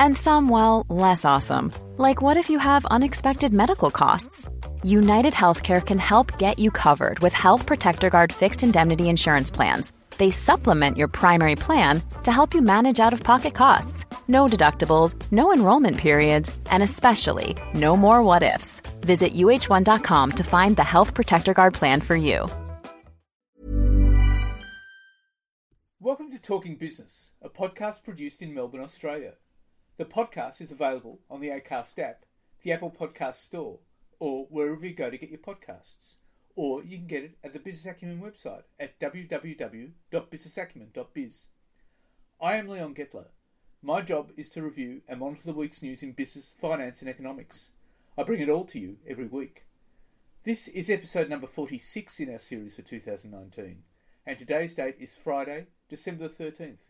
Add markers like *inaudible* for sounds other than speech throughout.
And some, well, less awesome. Like what if you have unexpected medical costs? United Healthcare can help get you covered with Health Protector Guard fixed indemnity insurance plans. They supplement your primary plan to help you manage out of pocket costs. No deductibles, no enrollment periods, and especially no more what ifs. Visit uh1.com to find the Health Protector Guard plan for you. Welcome to Talking Business, a podcast produced in Melbourne, Australia. The podcast is available on the Acast app, the Apple Podcast Store, or wherever you go to get your podcasts. Or you can get it at the Business Acumen website at www.businessacumen.biz. I am Leon Gettler. My job is to review and monitor the week's news in business, finance, and economics. I bring it all to you every week. This is episode number 46 in our series for 2019, and today's date is Friday, December 13th.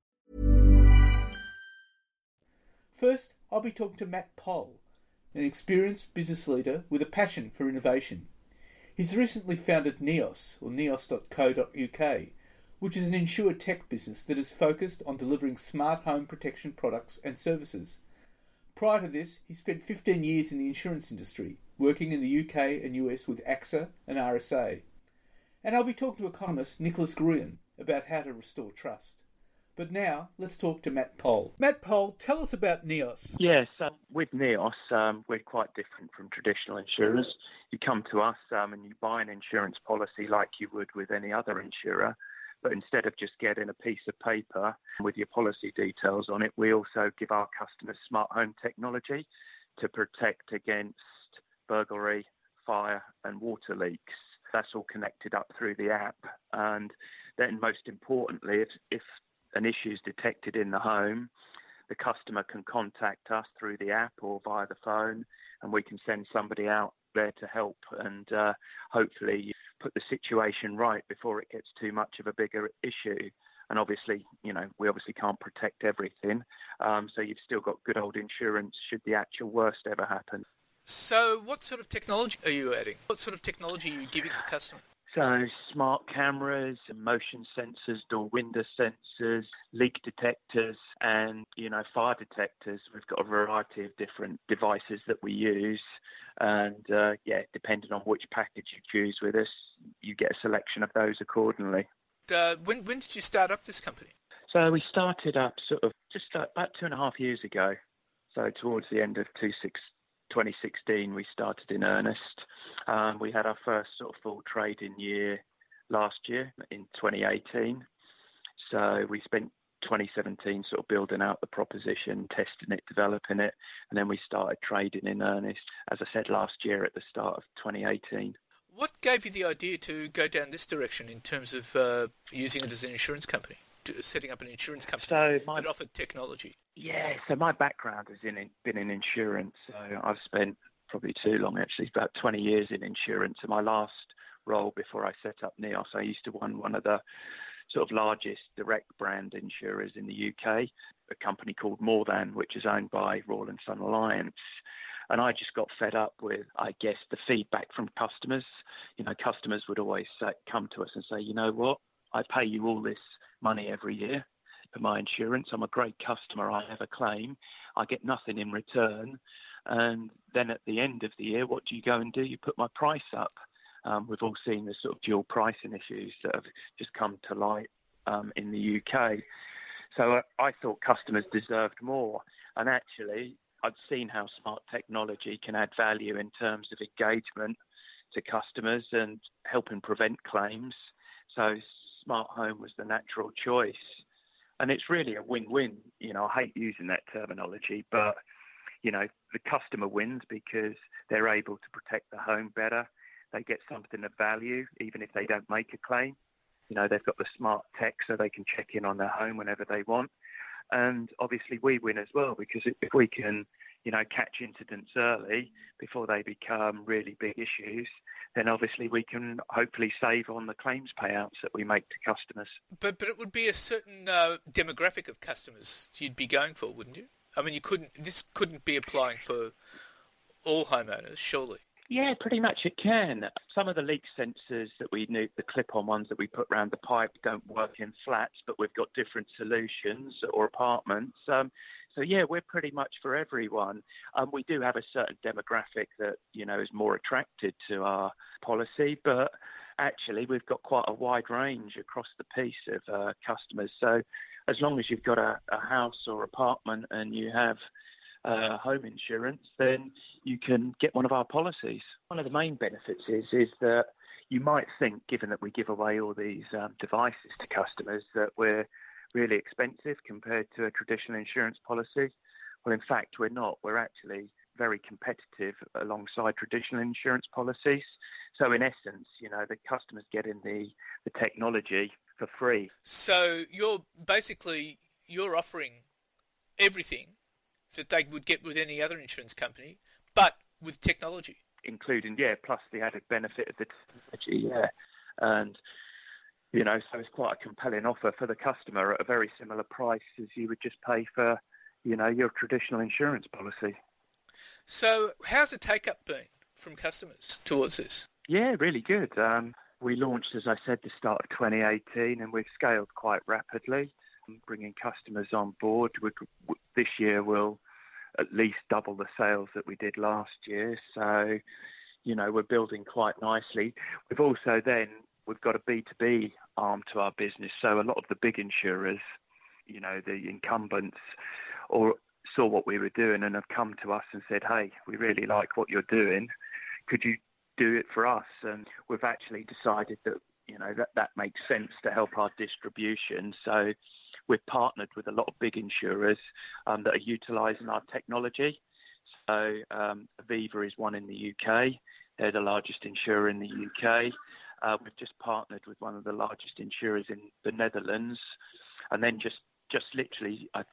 First, I'll be talking to Matt Poll, an experienced business leader with a passion for innovation. He's recently founded Neos, or neos.co.uk, which is an insure tech business that is focused on delivering smart home protection products and services. Prior to this, he spent 15 years in the insurance industry, working in the UK and US with AXA and RSA. And I'll be talking to economist Nicholas Gruen about how to restore trust. But now, let's talk to Matt Poll. Matt Poll, tell us about Neos. Yes, um, with Neos, um, we're quite different from traditional insurers. You come to us um, and you buy an insurance policy like you would with any other insurer, but instead of just getting a piece of paper with your policy details on it, we also give our customers smart home technology to protect against burglary, fire, and water leaks. That's all connected up through the app. And then, most importantly, if, if an issue is detected in the home, the customer can contact us through the app or via the phone, and we can send somebody out there to help and uh, hopefully put the situation right before it gets too much of a bigger issue. And obviously, you know, we obviously can't protect everything, um, so you've still got good old insurance should the actual worst ever happen. So, what sort of technology are you adding? What sort of technology are you giving the customer? So smart cameras, motion sensors, door window sensors, leak detectors, and you know fire detectors. We've got a variety of different devices that we use, and uh, yeah, depending on which package you choose with us, you get a selection of those accordingly. Uh, when when did you start up this company? So we started up sort of just about two and a half years ago. So towards the end of two six 2016, we started in earnest. Um, we had our first sort of full trading year last year in 2018. So we spent 2017 sort of building out the proposition, testing it, developing it, and then we started trading in earnest, as I said last year at the start of 2018. What gave you the idea to go down this direction in terms of uh, using it as an insurance company, setting up an insurance company So my- that offered technology? Yeah, so my background has in, been in insurance. So I've spent probably too long actually. About 20 years in insurance. And my last role before I set up NEOS, I used to run one of the sort of largest direct brand insurers in the UK, a company called More Than, which is owned by Royal and Sun Alliance. And I just got fed up with, I guess, the feedback from customers. You know, customers would always say, come to us and say, you know what, I pay you all this money every year for my insurance. I'm a great customer. I have a claim. I get nothing in return. And then at the end of the year, what do you go and do? You put my price up. Um, we've all seen the sort of dual pricing issues that have just come to light um, in the UK. So uh, I thought customers deserved more. And actually, I've seen how smart technology can add value in terms of engagement to customers and helping prevent claims. So smart home was the natural choice. And it's really a win-win. You know, I hate using that terminology, but you know, the customer wins because they're able to protect the home better. They get something of value, even if they don't make a claim. You know, they've got the smart tech so they can check in on their home whenever they want. And obviously, we win as well because if we can, you know, catch incidents early before they become really big issues, then obviously we can hopefully save on the claims payouts that we make to customers. But but it would be a certain uh, demographic of customers you'd be going for, wouldn't you? I mean, you couldn't. This couldn't be applying for all homeowners, surely. Yeah, pretty much it can. Some of the leak sensors that we need, the clip-on ones that we put around the pipe, don't work in flats, but we've got different solutions or apartments. Um, so yeah, we're pretty much for everyone. Um, we do have a certain demographic that you know is more attracted to our policy, but actually we've got quite a wide range across the piece of uh, customers. So as long as you've got a, a house or apartment and you have uh, home insurance, then you can get one of our policies. One of the main benefits is is that you might think, given that we give away all these um, devices to customers, that we're really expensive compared to a traditional insurance policy. Well, in fact, we're not. We're actually very competitive alongside traditional insurance policies. So, in essence, you know, the customers getting the, the technology for free. So, you're basically you're offering everything that they would get with any other insurance company, but with technology. Including, yeah, plus the added benefit of the technology, yeah. And, you know, so it's quite a compelling offer for the customer at a very similar price as you would just pay for, you know, your traditional insurance policy. So, how's the take up been from customers towards this? Yeah, really good. Um, we launched, as I said, the start of 2018, and we've scaled quite rapidly bringing customers on board. We, this year we'll at least double the sales that we did last year. So, you know, we're building quite nicely. We've also then we've got a B2B arm to our business. So a lot of the big insurers, you know, the incumbents or saw what we were doing and have come to us and said, "Hey, we really like what you're doing. Could you do it for us?" And we've actually decided that you know that that makes sense to help our distribution. So we've partnered with a lot of big insurers um, that are utilising our technology. So um, Aviva is one in the UK. They're the largest insurer in the UK. Uh, we've just partnered with one of the largest insurers in the Netherlands, and then just just literally uh,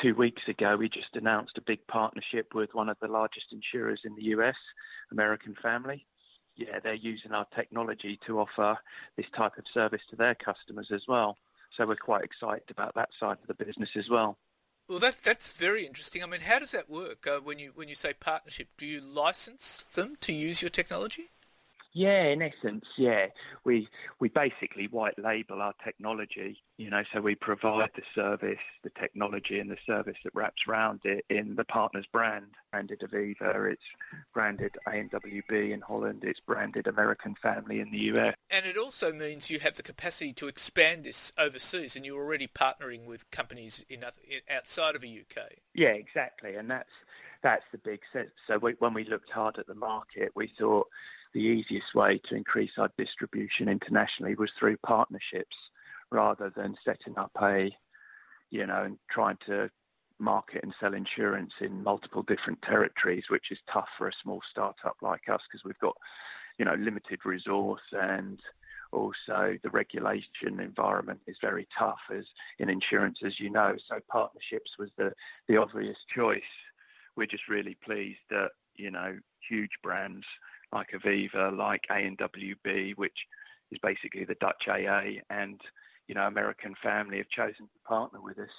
two weeks ago, we just announced a big partnership with one of the largest insurers in the US, American Family. Yeah, they're using our technology to offer this type of service to their customers as well. So we're quite excited about that side of the business as well. Well, that's that's very interesting. I mean, how does that work uh, when you when you say partnership? Do you license them to use your technology? Yeah, in essence, yeah. We we basically white label our technology, you know, so we provide the service, the technology and the service that wraps around it in the partner's brand. Branded Aviva, it's branded ANWB in Holland, it's branded American Family in the US. And it also means you have the capacity to expand this overseas and you're already partnering with companies in other, outside of the UK. Yeah, exactly. And that's that's the big sense. So we, when we looked hard at the market, we thought the easiest way to increase our distribution internationally was through partnerships rather than setting up a, you know, and trying to market and sell insurance in multiple different territories, which is tough for a small startup like us because we've got, you know, limited resource and also the regulation environment is very tough as in insurance, as you know. So partnerships was the, the obvious choice. We're just really pleased that, you know, huge brands like Aviva, like ANWB, which is basically the Dutch AA, and you know American Family have chosen to partner with us.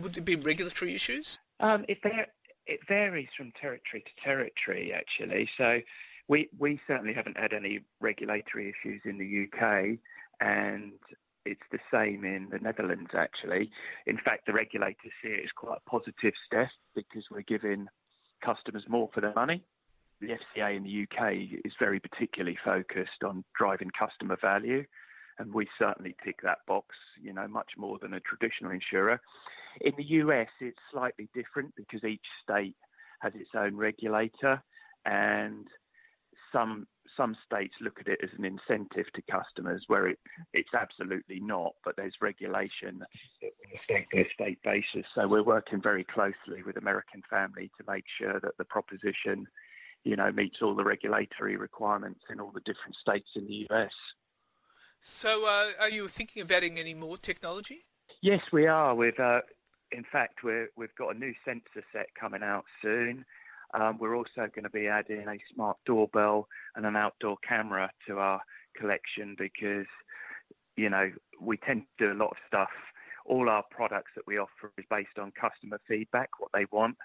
Would there be regulatory issues? Um, it, var- it varies from territory to territory, actually. So we we certainly haven't had any regulatory issues in the UK, and it's the same in the Netherlands, actually. In fact, the regulators see it as quite a positive step because we're giving customers more for their money. The FCA in the UK is very particularly focused on driving customer value, and we certainly tick that box, you know, much more than a traditional insurer. In the US, it's slightly different because each state has its own regulator, and some some states look at it as an incentive to customers, where it, it's absolutely not. But there's regulation on a state state basis. So we're working very closely with American Family to make sure that the proposition, you know, meets all the regulatory requirements in all the different states in the US. So, uh, are you thinking of adding any more technology? Yes, we are. We've, uh, in fact, we have got a new sensor set coming out soon. Um, we're also going to be adding a smart doorbell and an outdoor camera to our collection because, you know, we tend to do a lot of stuff. All our products that we offer is based on customer feedback, what they want.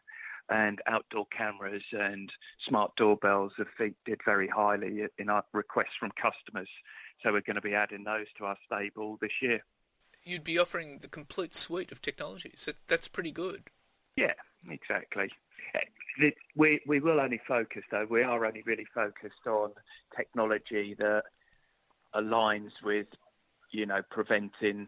And outdoor cameras and smart doorbells have featured very highly in our requests from customers. So we're going to be adding those to our stable this year. You'd be offering the complete suite of technologies. That's pretty good. Yeah, exactly. Eh, we we will only focus though. We are only really focused on technology that aligns with, you know, preventing,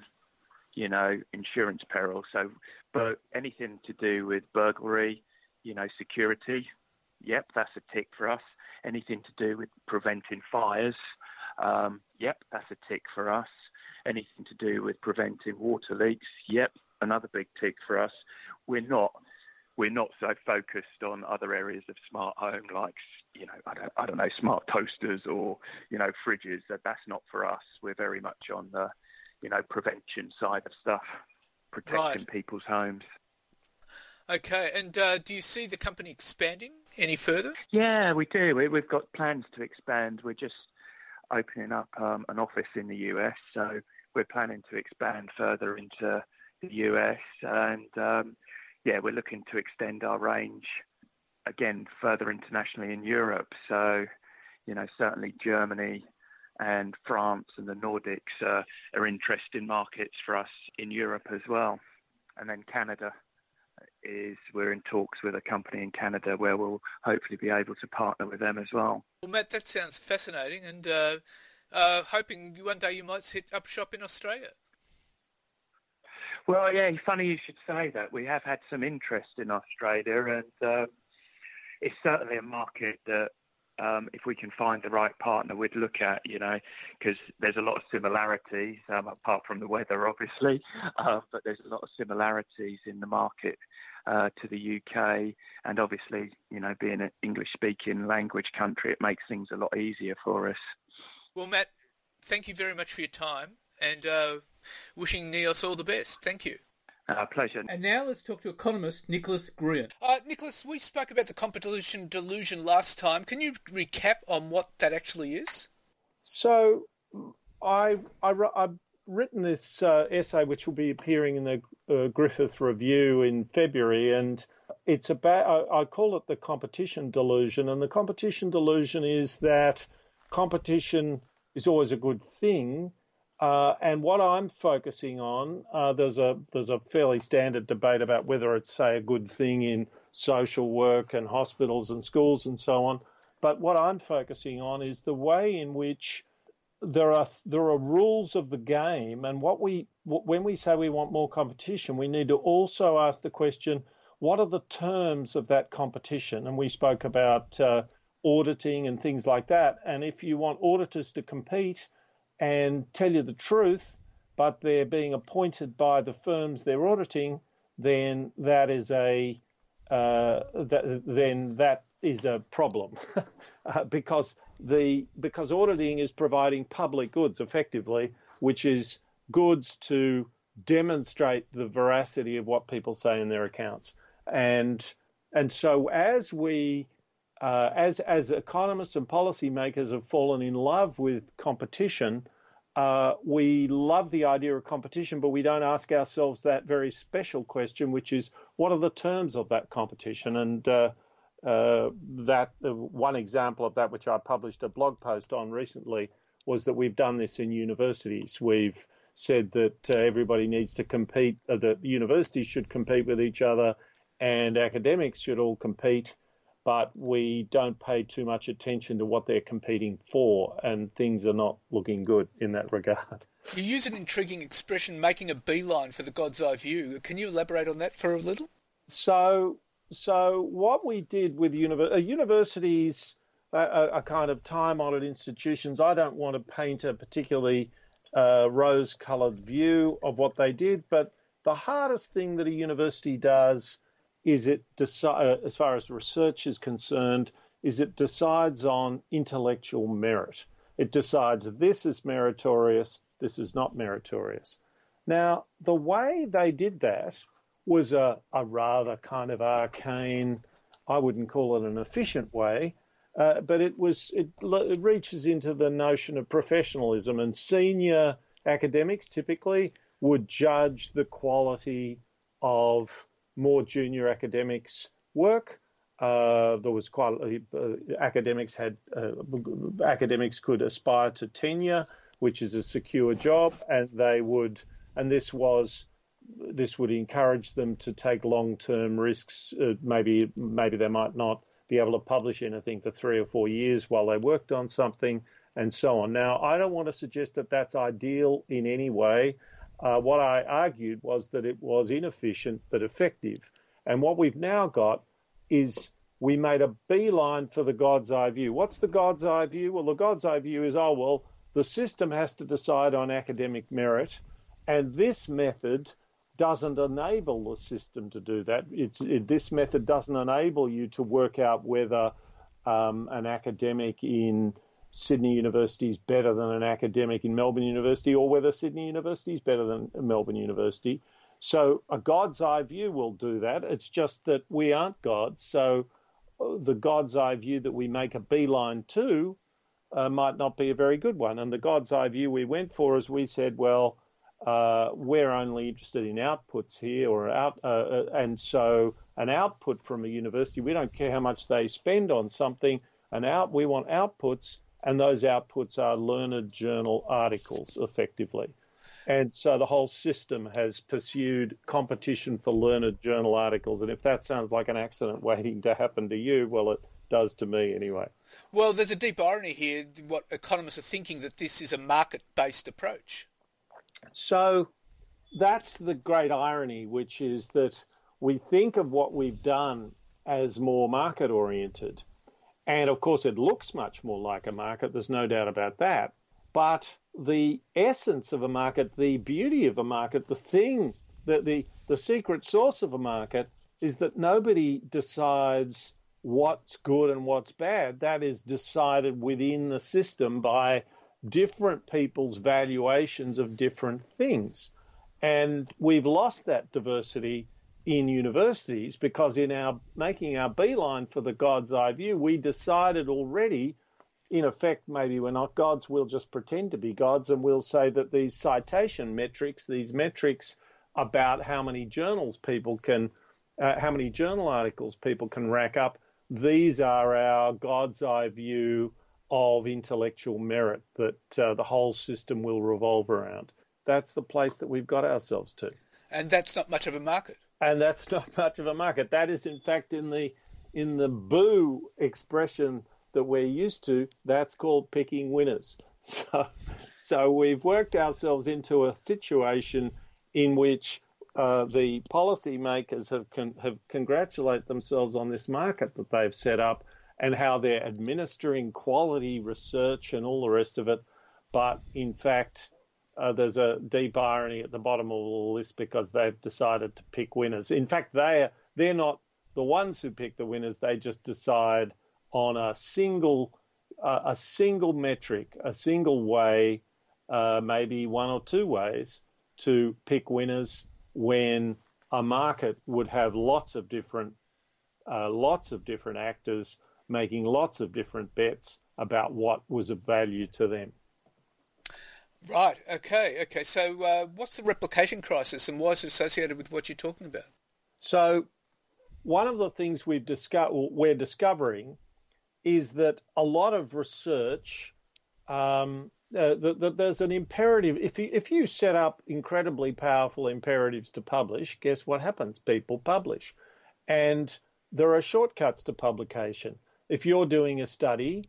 you know, insurance peril. So, but anything to do with burglary, you know, security, yep, that's a tick for us. Anything to do with preventing fires, um, yep, that's a tick for us. Anything to do with preventing water leaks, yep, another big tick for us. We're not we're not so focused on other areas of smart home like you know I don't, I don't know smart toasters or you know fridges that that's not for us we're very much on the you know prevention side of stuff protecting right. people's homes okay and uh, do you see the company expanding any further yeah we do we, have got plans to expand we're just opening up um, an office in the US so we're planning to expand further into the US and um, yeah, we're looking to extend our range again further internationally in Europe. So, you know, certainly Germany and France and the Nordics uh, are interesting markets for us in Europe as well. And then Canada is we're in talks with a company in Canada where we'll hopefully be able to partner with them as well. Well, Matt, that sounds fascinating, and uh, uh, hoping one day you might set up shop in Australia. Well, yeah, funny you should say that. We have had some interest in Australia, and uh, it's certainly a market that, um, if we can find the right partner, we'd look at. You know, because there's a lot of similarities, um, apart from the weather, obviously, *laughs* uh, but there's a lot of similarities in the market uh, to the UK, and obviously, you know, being an English-speaking language country, it makes things a lot easier for us. Well, Matt, thank you very much for your time, and uh, wishing NEOS all the best. Thank you. Uh, pleasure. And now let's talk to economist Nicholas Gruen. Uh, Nicholas, we spoke about the competition delusion last time. Can you recap on what that actually is? So, I, I, have written this uh, essay, which will be appearing in the uh, Griffith Review in February, and it's about, I, I call it the competition delusion. And the competition delusion is that competition is always a good thing uh, and what I'm focusing on, uh, there's a there's a fairly standard debate about whether it's say a good thing in social work and hospitals and schools and so on. But what I'm focusing on is the way in which there are there are rules of the game, and what we when we say we want more competition, we need to also ask the question: what are the terms of that competition? And we spoke about uh, auditing and things like that. And if you want auditors to compete and tell you the truth, but they're being appointed by the firms they're auditing, then that is a uh, that, then that is a problem *laughs* uh, because the because auditing is providing public goods effectively, which is goods to demonstrate the veracity of what people say in their accounts, and and so as we uh, as as economists and policymakers have fallen in love with competition, uh, we love the idea of competition, but we don't ask ourselves that very special question, which is what are the terms of that competition? And uh, uh that uh, one example of that, which I published a blog post on recently, was that we've done this in universities. We've said that uh, everybody needs to compete, that universities should compete with each other, and academics should all compete but we don't pay too much attention to what they're competing for, and things are not looking good in that regard. You use an intriguing expression, making a beeline for the God's eye view. Can you elaborate on that for a little? So, so what we did with uh, universities are, are kind of time-honoured institutions. I don't want to paint a particularly uh, rose-coloured view of what they did, but the hardest thing that a university does is it decide, as far as research is concerned, is it decides on intellectual merit. It decides this is meritorious, this is not meritorious. Now, the way they did that was a, a rather kind of arcane, I wouldn't call it an efficient way, uh, but it was it, it reaches into the notion of professionalism, and senior academics typically would judge the quality of more junior academics work. Uh, there was quite uh, academics had uh, academics could aspire to tenure, which is a secure job, and they would, and this was this would encourage them to take long-term risks. Uh, maybe maybe they might not be able to publish anything for three or four years while they worked on something, and so on. Now, I don't want to suggest that that's ideal in any way. Uh, what I argued was that it was inefficient but effective. And what we've now got is we made a beeline for the God's eye view. What's the God's eye view? Well, the God's eye view is oh, well, the system has to decide on academic merit, and this method doesn't enable the system to do that. It, this method doesn't enable you to work out whether um, an academic in Sydney University is better than an academic in Melbourne University or whether Sydney University is better than Melbourne University. So a God's eye view will do that. It's just that we aren't gods. So uh, the God's eye view that we make a beeline to uh, might not be a very good one. And the God's eye view we went for is we said, well, uh, we're only interested in outputs here or out, uh, uh and so an output from a university, we don't care how much they spend on something. An out, we want outputs and those outputs are learned journal articles effectively. And so the whole system has pursued competition for learned journal articles. And if that sounds like an accident waiting to happen to you, well, it does to me anyway. Well, there's a deep irony here. What economists are thinking that this is a market based approach. So that's the great irony, which is that we think of what we've done as more market oriented and of course, it looks much more like a market, there's no doubt about that. But the essence of a market, the beauty of a market, the thing that the, the secret source of a market is that nobody decides what's good and what's bad. That is decided within the system by different people's valuations of different things. And we've lost that diversity in universities because in our making our beeline for the God's eye view, we decided already, in effect, maybe we're not gods, we'll just pretend to be gods and we'll say that these citation metrics, these metrics about how many journals people can, uh, how many journal articles people can rack up, these are our God's eye view of intellectual merit that uh, the whole system will revolve around. That's the place that we've got ourselves to. And that's not much of a market and that's not *laughs* much of a market. That is, in fact, in the in the boo expression that we're used to. That's called picking winners. *laughs* So, so we've worked ourselves into a situation in which uh, the policymakers have con- have congratulate themselves on this market that they've set up and how they're administering quality research and all the rest of it. But in fact, uh, there's a deep irony at the bottom of all this because they've decided to pick winners. In fact, they they're not the ones who pick the winners. They just decide on a single uh, a single metric, a single way, uh, maybe one or two ways to pick winners when a market would have lots of different uh, lots of different actors making lots of different bets about what was of value to them. Right. Okay. Okay. So, uh, what's the replication crisis, and why is it associated with what you're talking about? So, one of the things we've disco- we're discovering is that a lot of research, um, uh, that, that there's an imperative. If you, if you set up incredibly powerful imperatives to publish, guess what happens? People publish, and there are shortcuts to publication. If you're doing a study,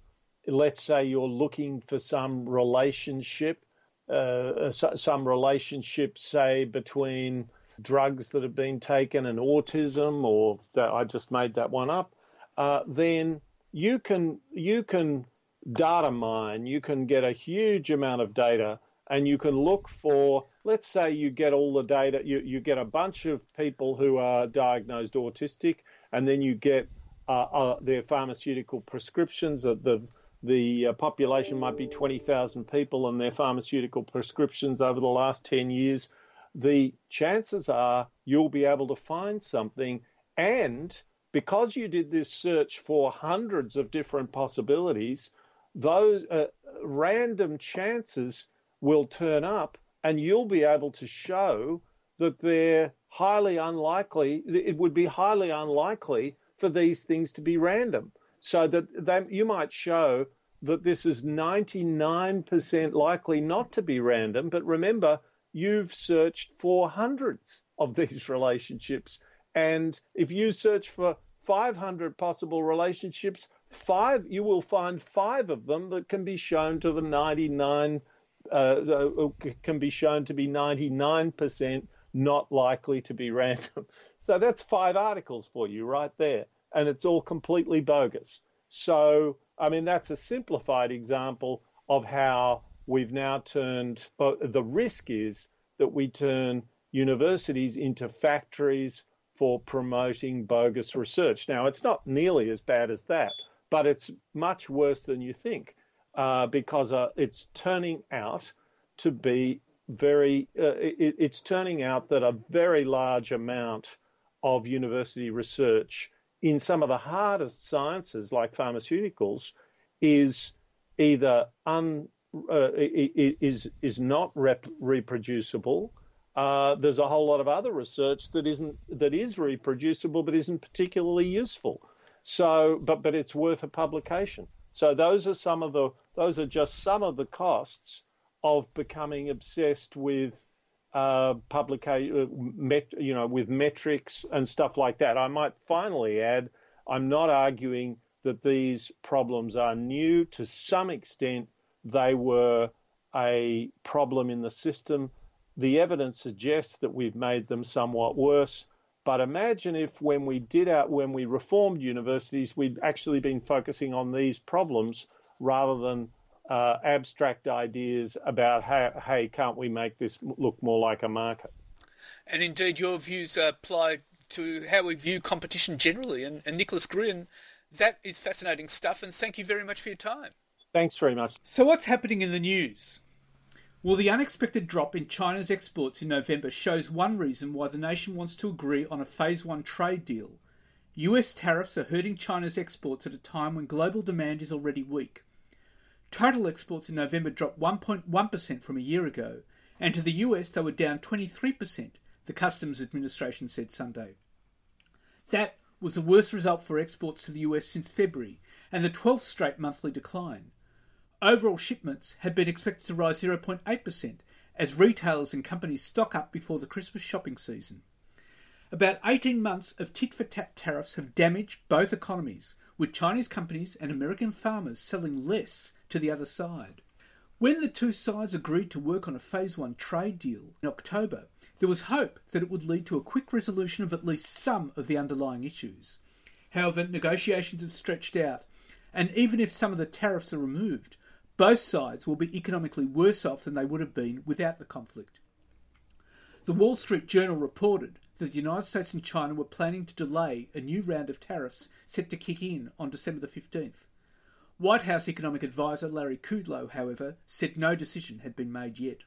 let's say you're looking for some relationship uh, some relationship, say, between drugs that have been taken and autism, or I just made that one up, uh, then you can you can data mine. You can get a huge amount of data, and you can look for. Let's say you get all the data. You you get a bunch of people who are diagnosed autistic, and then you get uh, their pharmaceutical prescriptions. The the uh, population might be 20,000 people and their pharmaceutical prescriptions over the last 10 years, the chances are you'll be able to find something. And because you did this search for hundreds of different possibilities, those uh, random chances will turn up and you'll be able to show that they're highly unlikely, it would be highly unlikely for these things to be random so that you might show that this is 99% likely not to be random. But remember, you've searched for hundreds of these *laughs* relationships. And if you search for 500 possible relationships, five you will find five of them that can be shown to the 99 uh, uh can be shown to be 99% not likely to be *laughs* random. So that's five articles for you right there and it's all completely bogus. So, I mean, that's a simplified example of how we've now turned, the risk is that we turn universities into factories for promoting bogus research. Now, it's not nearly as bad as that, but it's much worse than you think uh, because uh, it's turning out to be very, uh, it, it's turning out that a very large amount of university research in some of the hardest sciences like pharmaceuticals is either un, uh, is is not rep- reproducible. Uh, there's a whole lot of other research that isn't that is reproducible but isn't particularly useful. So, but but it's worth a publication. So those are some of the those are just some of the costs of becoming obsessed with uh, publication, uh, met, you know, with metrics and stuff like that. I might finally add, I'm not arguing that these problems are new. To some extent, they were a problem in the system. The evidence suggests that we've made them somewhat worse. But imagine if when we did out, when we reformed universities, we'd actually been focusing on these problems rather than uh, abstract ideas about how, hey, can't we make this look more like a market? And indeed, your views apply to how we view competition generally. And, and Nicholas Gruen, that is fascinating stuff. And thank you very much for your time. Thanks very much. So, what's happening in the news? Well, the unexpected drop in China's exports in November shows one reason why the nation wants to agree on a Phase 1 trade deal. US tariffs are hurting China's exports at a time when global demand is already weak. Total exports in November dropped 1.1% from a year ago, and to the US they were down 23%, the Customs Administration said Sunday. That was the worst result for exports to the US since February, and the 12th straight monthly decline. Overall shipments had been expected to rise 0.8% as retailers and companies stock up before the Christmas shopping season. About 18 months of tit for tat tariffs have damaged both economies, with Chinese companies and American farmers selling less to the other side. When the two sides agreed to work on a Phase 1 trade deal in October, there was hope that it would lead to a quick resolution of at least some of the underlying issues. However, negotiations have stretched out, and even if some of the tariffs are removed, both sides will be economically worse off than they would have been without the conflict. The Wall Street Journal reported that the United States and China were planning to delay a new round of tariffs set to kick in on December the 15th. White House economic advisor Larry Kudlow, however, said no decision had been made yet.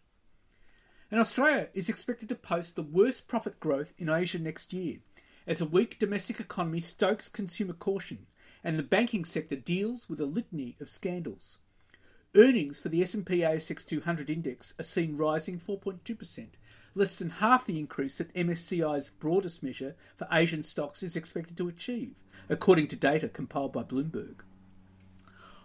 And Australia is expected to post the worst profit growth in Asia next year, as a weak domestic economy stokes consumer caution and the banking sector deals with a litany of scandals. Earnings for the S&P ASX 200 index are seen rising 4.2%, less than half the increase that MSCI's broadest measure for Asian stocks is expected to achieve, according to data compiled by Bloomberg.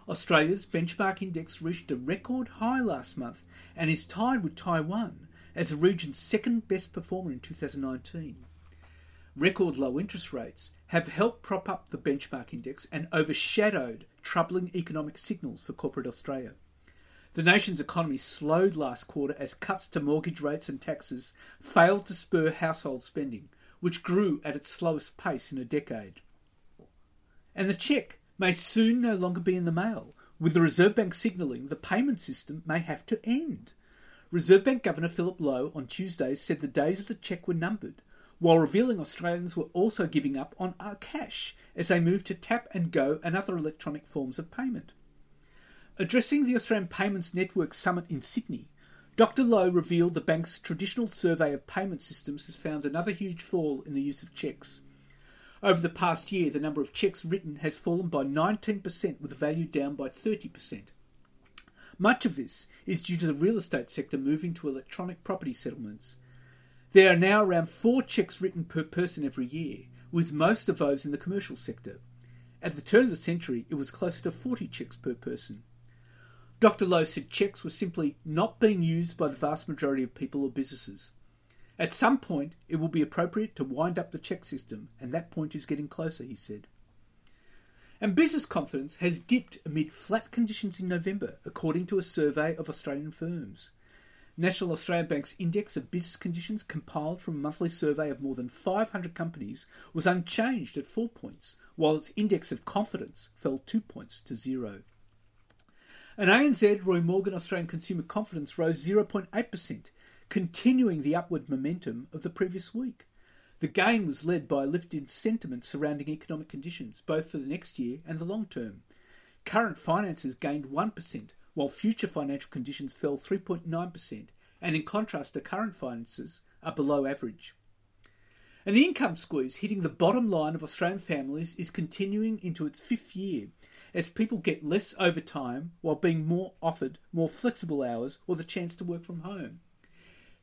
Australia's benchmark index reached a record high last month and is tied with Taiwan as the region's second best performer in 2019. Record low interest rates have helped prop up the benchmark index and overshadowed troubling economic signals for corporate Australia. The nation's economy slowed last quarter as cuts to mortgage rates and taxes failed to spur household spending, which grew at its slowest pace in a decade. And the cheque may soon no longer be in the mail, with the Reserve Bank signalling the payment system may have to end. Reserve Bank Governor Philip Lowe on Tuesday said the days of the cheque were numbered, while revealing Australians were also giving up on our cash as they moved to tap and go and other electronic forms of payment. Addressing the Australian Payments Network Summit in Sydney, Dr. Lowe revealed the bank's traditional survey of payment systems has found another huge fall in the use of cheques. Over the past year, the number of cheques written has fallen by 19%, with the value down by 30%. Much of this is due to the real estate sector moving to electronic property settlements. There are now around four cheques written per person every year, with most of those in the commercial sector. At the turn of the century, it was closer to 40 cheques per person. Dr. Lowe said cheques were simply not being used by the vast majority of people or businesses. At some point, it will be appropriate to wind up the cheque system, and that point is getting closer, he said. And business confidence has dipped amid flat conditions in November, according to a survey of Australian firms. National Australia Bank's index of business conditions, compiled from a monthly survey of more than 500 companies, was unchanged at 4 points, while its index of confidence fell 2 points to zero. And ANZ Roy Morgan Australian consumer confidence rose 0.8%, continuing the upward momentum of the previous week. The gain was led by a lift in sentiment surrounding economic conditions, both for the next year and the long term. Current finances gained 1%, while future financial conditions fell 3.9%, and in contrast, the current finances are below average. And the income squeeze hitting the bottom line of Australian families is continuing into its fifth year, as people get less overtime while being more offered more flexible hours or the chance to work from home.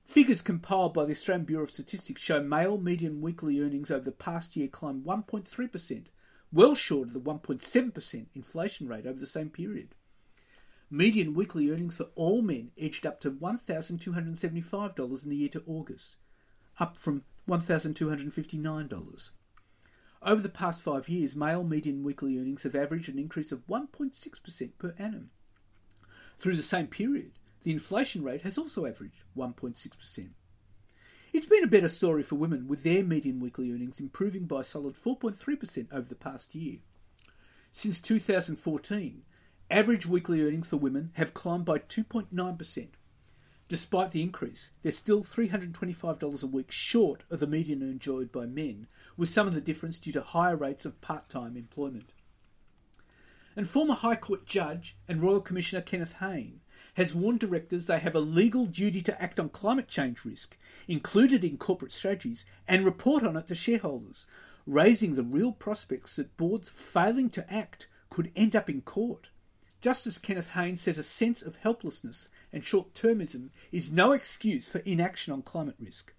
Figures compiled by the Australian Bureau of Statistics show male median weekly earnings over the past year climbed 1.3%, well short of the 1.7% inflation rate over the same period. Median weekly earnings for all men edged up to $1,275 in the year to August, up from $1,259. Over the past five years, male median weekly earnings have averaged an increase of 1.6% per annum. Through the same period, the inflation rate has also averaged 1.6%. It's been a better story for women, with their median weekly earnings improving by a solid 4.3% over the past year. Since 2014, average weekly earnings for women have climbed by 2.9%, Despite the increase, they're still $325 a week short of the median enjoyed by men, with some of the difference due to higher rates of part time employment. And former High Court Judge and Royal Commissioner Kenneth Hayne has warned directors they have a legal duty to act on climate change risk, included in corporate strategies, and report on it to shareholders, raising the real prospects that boards failing to act could end up in court. Justice Kenneth Hayne says a sense of helplessness and short termism is no excuse for inaction on climate risk.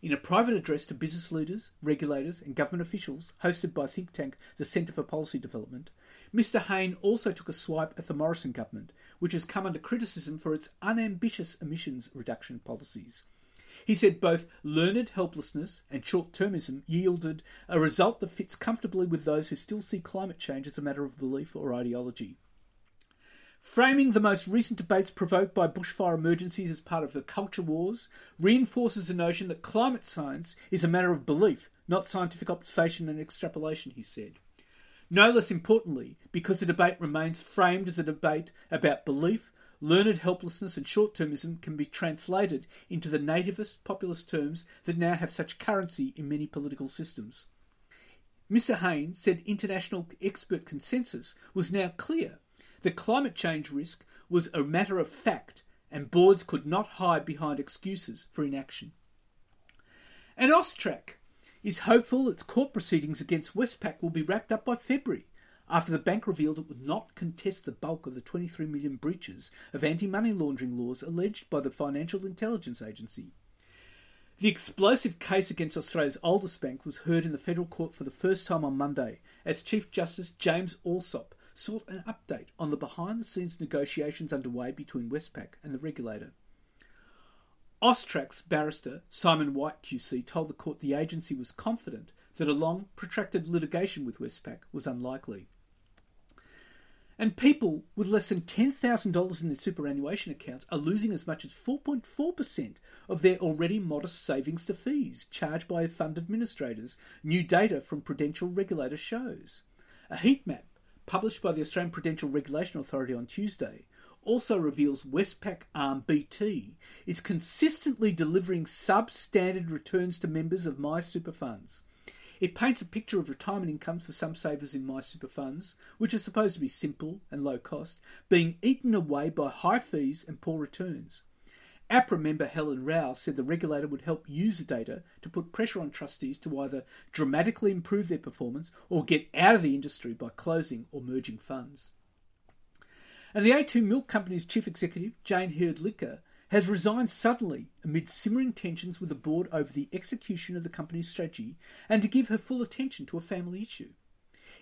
In a private address to business leaders, regulators, and government officials hosted by think tank the Centre for Policy Development, Mr. Hayne also took a swipe at the Morrison government, which has come under criticism for its unambitious emissions reduction policies. He said both learned helplessness and short termism yielded a result that fits comfortably with those who still see climate change as a matter of belief or ideology. Framing the most recent debates provoked by bushfire emergencies as part of the culture wars reinforces the notion that climate science is a matter of belief, not scientific observation and extrapolation, he said. No less importantly, because the debate remains framed as a debate about belief, learned helplessness and short termism can be translated into the nativist populist terms that now have such currency in many political systems. Mr. Hayne said international expert consensus was now clear the climate change risk was a matter of fact, and boards could not hide behind excuses for inaction. And Austrac is hopeful its court proceedings against Westpac will be wrapped up by February, after the bank revealed it would not contest the bulk of the 23 million breaches of anti money laundering laws alleged by the Financial Intelligence Agency. The explosive case against Australia's oldest bank was heard in the federal court for the first time on Monday as Chief Justice James Allsop sought an update on the behind the scenes negotiations underway between Westpac and the regulator. Austrac's barrister Simon White QC told the court the agency was confident that a long, protracted litigation with Westpac was unlikely. And people with less than $10,000 in their superannuation accounts are losing as much as 4.4% of their already modest savings to fees charged by fund administrators, new data from Prudential regulator shows. A heat map published by the Australian Prudential Regulation Authority on Tuesday also reveals Westpac arm BT is consistently delivering substandard returns to members of My Super funds. It paints a picture of retirement incomes for some savers in My Super funds, which are supposed to be simple and low cost, being eaten away by high fees and poor returns. APRA member Helen Rowell said the regulator would help use the data to put pressure on trustees to either dramatically improve their performance or get out of the industry by closing or merging funds. And the A2 Milk Company's chief executive, Jayne Hrdlicka, has resigned suddenly amid simmering tensions with the board over the execution of the company's strategy and to give her full attention to a family issue.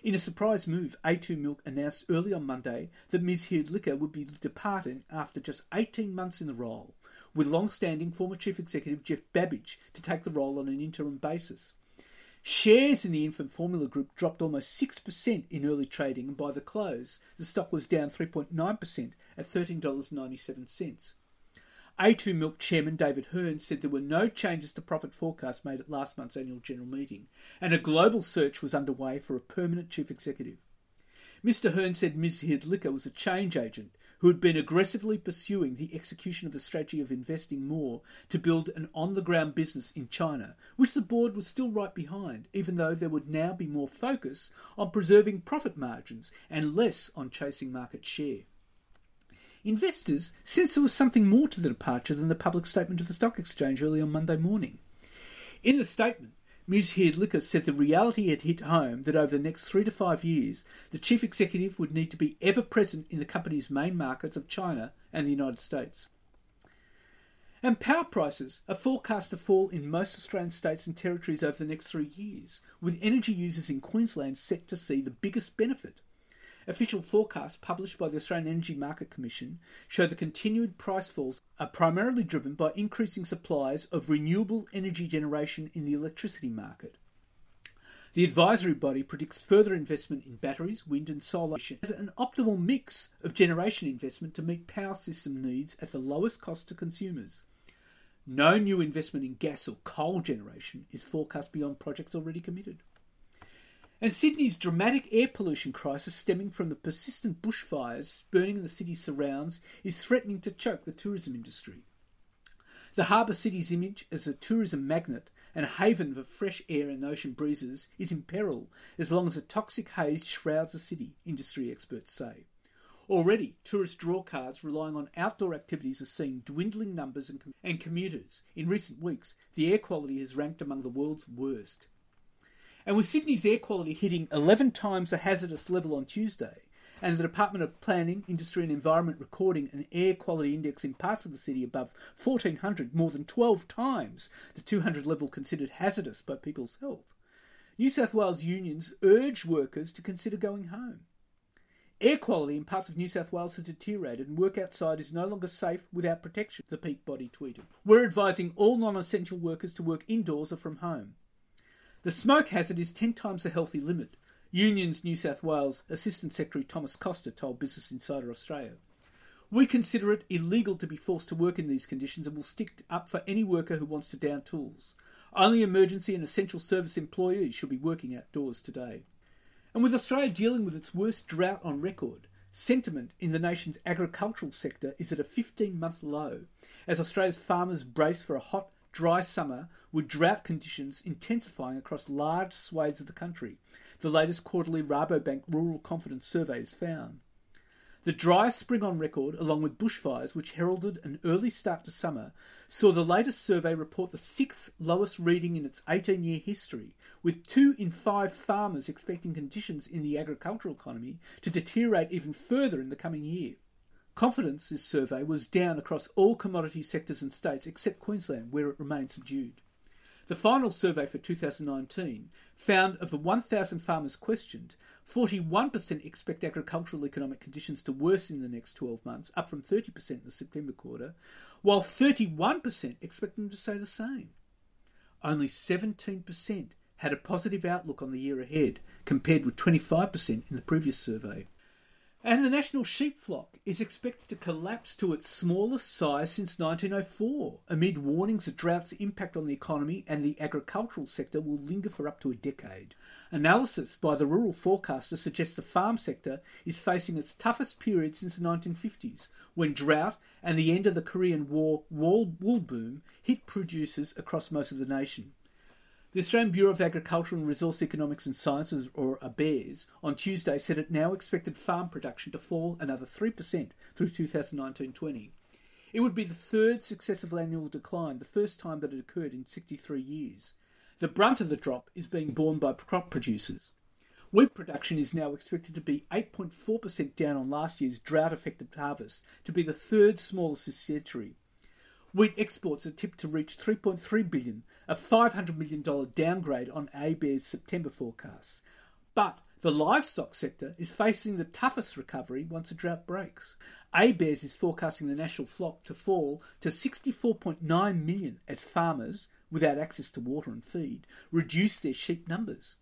In a surprise move, A2 Milk announced early on Monday that Ms. Heard-Licker would be departing after just 18 months in the role, with long-standing former chief executive Jeff Babidge to take the role on an interim basis. Shares in the infant formula group dropped almost 6% in early trading, and by the close, the stock was down 3.9% at $13.97. A2 Milk chairman David Hearn said there were no changes to profit forecasts made at last month's annual general meeting, and a global search was underway for a permanent chief executive. Mr. Hearn said Ms. Hrdlicka was a change agent who had been aggressively pursuing the execution of the strategy of investing more to build an on the ground business in China, which the board was still right behind, even though there would now be more focus on preserving profit margins and less on chasing market share. Investors sensed there was something more to the departure than the public statement of the stock exchange early on Monday morning. In the statement, Ms. Hrdlicka said the reality had hit home that over the next three to five years, the chief executive would need to be ever present in the company's main markets of China and the United States. And power prices are forecast to fall in most Australian states and territories over the next three years, with energy users in Queensland set to see the biggest benefit. Official forecasts published by the Australian Energy Market Commission show the continued price falls are primarily driven by increasing supplies of renewable energy generation in the electricity market. The advisory body predicts further investment in batteries, wind, and solar as an optimal mix of generation investment to meet power system needs at the lowest cost to consumers. No new investment in gas or coal generation is forecast beyond projects already committed. And Sydney's dramatic air pollution crisis stemming from the persistent bushfires burning in the city's surrounds is threatening to choke the tourism industry. The harbour city's image as a tourism magnet and a haven for fresh air and ocean breezes is in peril as long as a toxic haze shrouds the city, industry experts say. Already, tourist drawcards relying on outdoor activities are seeing dwindling numbers and, com- and commuters. In recent weeks, the air quality has ranked among the world's worst. And with Sydney's air quality hitting 11 times the hazardous level on Tuesday, and the Department of Planning, Industry and Environment recording an air quality index in parts of the city above 1400, more than 12 times the 200 level considered hazardous by people's health, New South Wales unions urge workers to consider going home. Air quality in parts of New South Wales has deteriorated and work outside is no longer safe without protection, the peak body tweeted. We're advising all non essential workers to work indoors or from home. The smoke hazard is 10 times the healthy limit, Unions New South Wales Assistant Secretary Thomas Costa told Business Insider Australia. We consider it illegal to be forced to work in these conditions and will stick up for any worker who wants to down tools. Only emergency and essential service employees should be working outdoors today. And with Australia dealing with its worst drought on record, sentiment in the nation's agricultural sector is at a 15 month low as Australia's farmers brace for a hot, dry summer with drought conditions intensifying across large swathes of the country, the latest quarterly Rabobank Rural Confidence Survey has found. The driest spring on record, along with bushfires, which heralded an early start to summer, saw the latest survey report the sixth lowest reading in its 18 year history, with two in five farmers expecting conditions in the agricultural economy to deteriorate even further in the coming year. Confidence, this survey, was down across all commodity sectors and states except Queensland, where it remained subdued. The final survey for 2019 found of the 1,000 farmers questioned, 41% expect agricultural economic conditions to worsen in the next 12 months, up from 30% in the September quarter, while 31% expect them to stay the same. Only 17% had a positive outlook on the year ahead, compared with 25% in the previous survey. And the national sheep flock is expected to collapse to its smallest size since 1904, amid warnings that drought's impact on the economy and the agricultural sector will linger for up to a decade. Analysis by the rural forecaster suggests the farm sector is facing its toughest period since the 1950s, when drought and the end of the Korean War wool boom hit producers across most of the nation. The Australian Bureau of Agricultural and Resource Economics and Sciences, or ABARES, on Tuesday said it now expected farm production to fall another 3% through 2019 20. It would be the third successive annual decline, the first time that it occurred in 63 years. The brunt of the drop is being borne by crop producers. Wheat production is now expected to be 8.4% down on last year's drought affected harvest, to be the third smallest this century. Wheat exports are tipped to reach 3.3 billion, a $500 million downgrade on ABARES' September forecasts. But the livestock sector is facing the toughest recovery once a drought breaks. ABARES is forecasting the national flock to fall to 64.9 million as farmers, without access to water and feed, reduce their sheep numbers.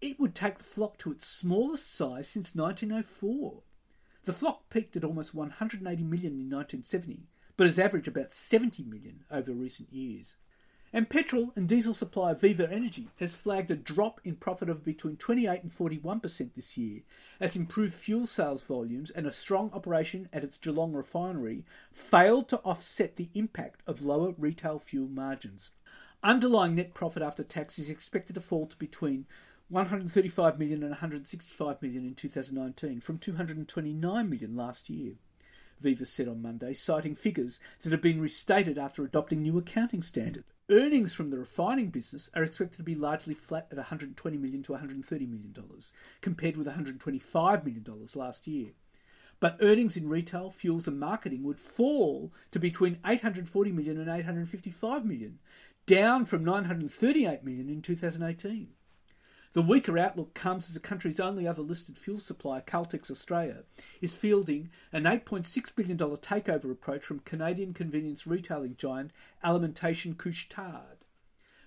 It would take the flock to its smallest size since 1904. The flock peaked at almost 180 million in 1970, but has averaged about 70 million over recent years. And petrol and diesel supplier Viva Energy has flagged a drop in profit of between 28 and 41% this year, as improved fuel sales volumes and a strong operation at its Geelong refinery failed to offset the impact of lower retail fuel margins. Underlying net profit after tax is expected to fall to between 135 million and 165 million in 2019 from 229 million last year. Viva said on Monday, citing figures that have been restated after adopting new accounting standards. Earnings from the refining business are expected to be largely flat at 120 million to $130 million, compared with $125 million last year. But earnings in retail, fuels, and marketing would fall to between $840 million and $855 million, down from 938 million in 2018. The weaker outlook comes as the country's only other listed fuel supplier, Caltex Australia, is fielding an $8.6 billion takeover approach from Canadian convenience retailing giant Alimentation Couche-Tard.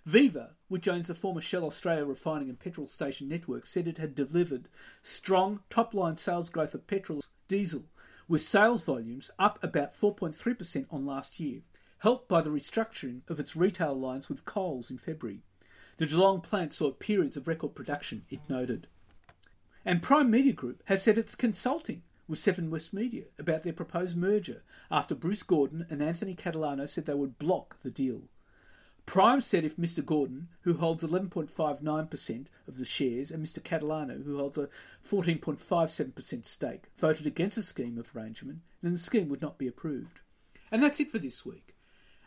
Viva, which owns the former Shell Australia refining and petrol station network, said it had delivered strong top line sales growth of petrol diesel, with sales volumes up about 4.3% on last year, helped by the restructuring of its retail alliance with Coles in February. The Geelong plant saw periods of record production, it noted. And Prime Media Group has said it's consulting with Seven West Media about their proposed merger after Bruce Gordon and Anthony Catalano said they would block the deal. Prime said if Mr. Gordon, who holds 11.59% of the shares, and Mr. Catalano, who holds a 14.57% stake, voted against the scheme of arrangement, then the scheme would not be approved. And that's it for this week.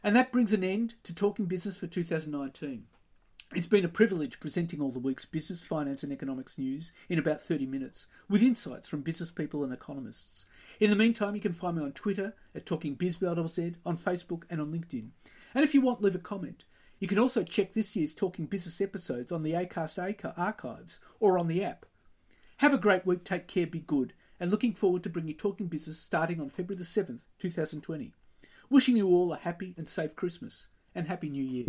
And that brings an end to Talking Business for 2019. It's been a privilege presenting all the week's business, finance, and economics news in about 30 minutes, with insights from business people and economists. In the meantime, you can find me on Twitter at TalkingBizBLZ, on Facebook, and on LinkedIn. And if you want, leave a comment. You can also check this year's Talking Business episodes on the ACAST archives or on the app. Have a great week, take care, be good, and looking forward to bringing you Talking Business starting on February the 7th, 2020. Wishing you all a happy and safe Christmas, and Happy New Year.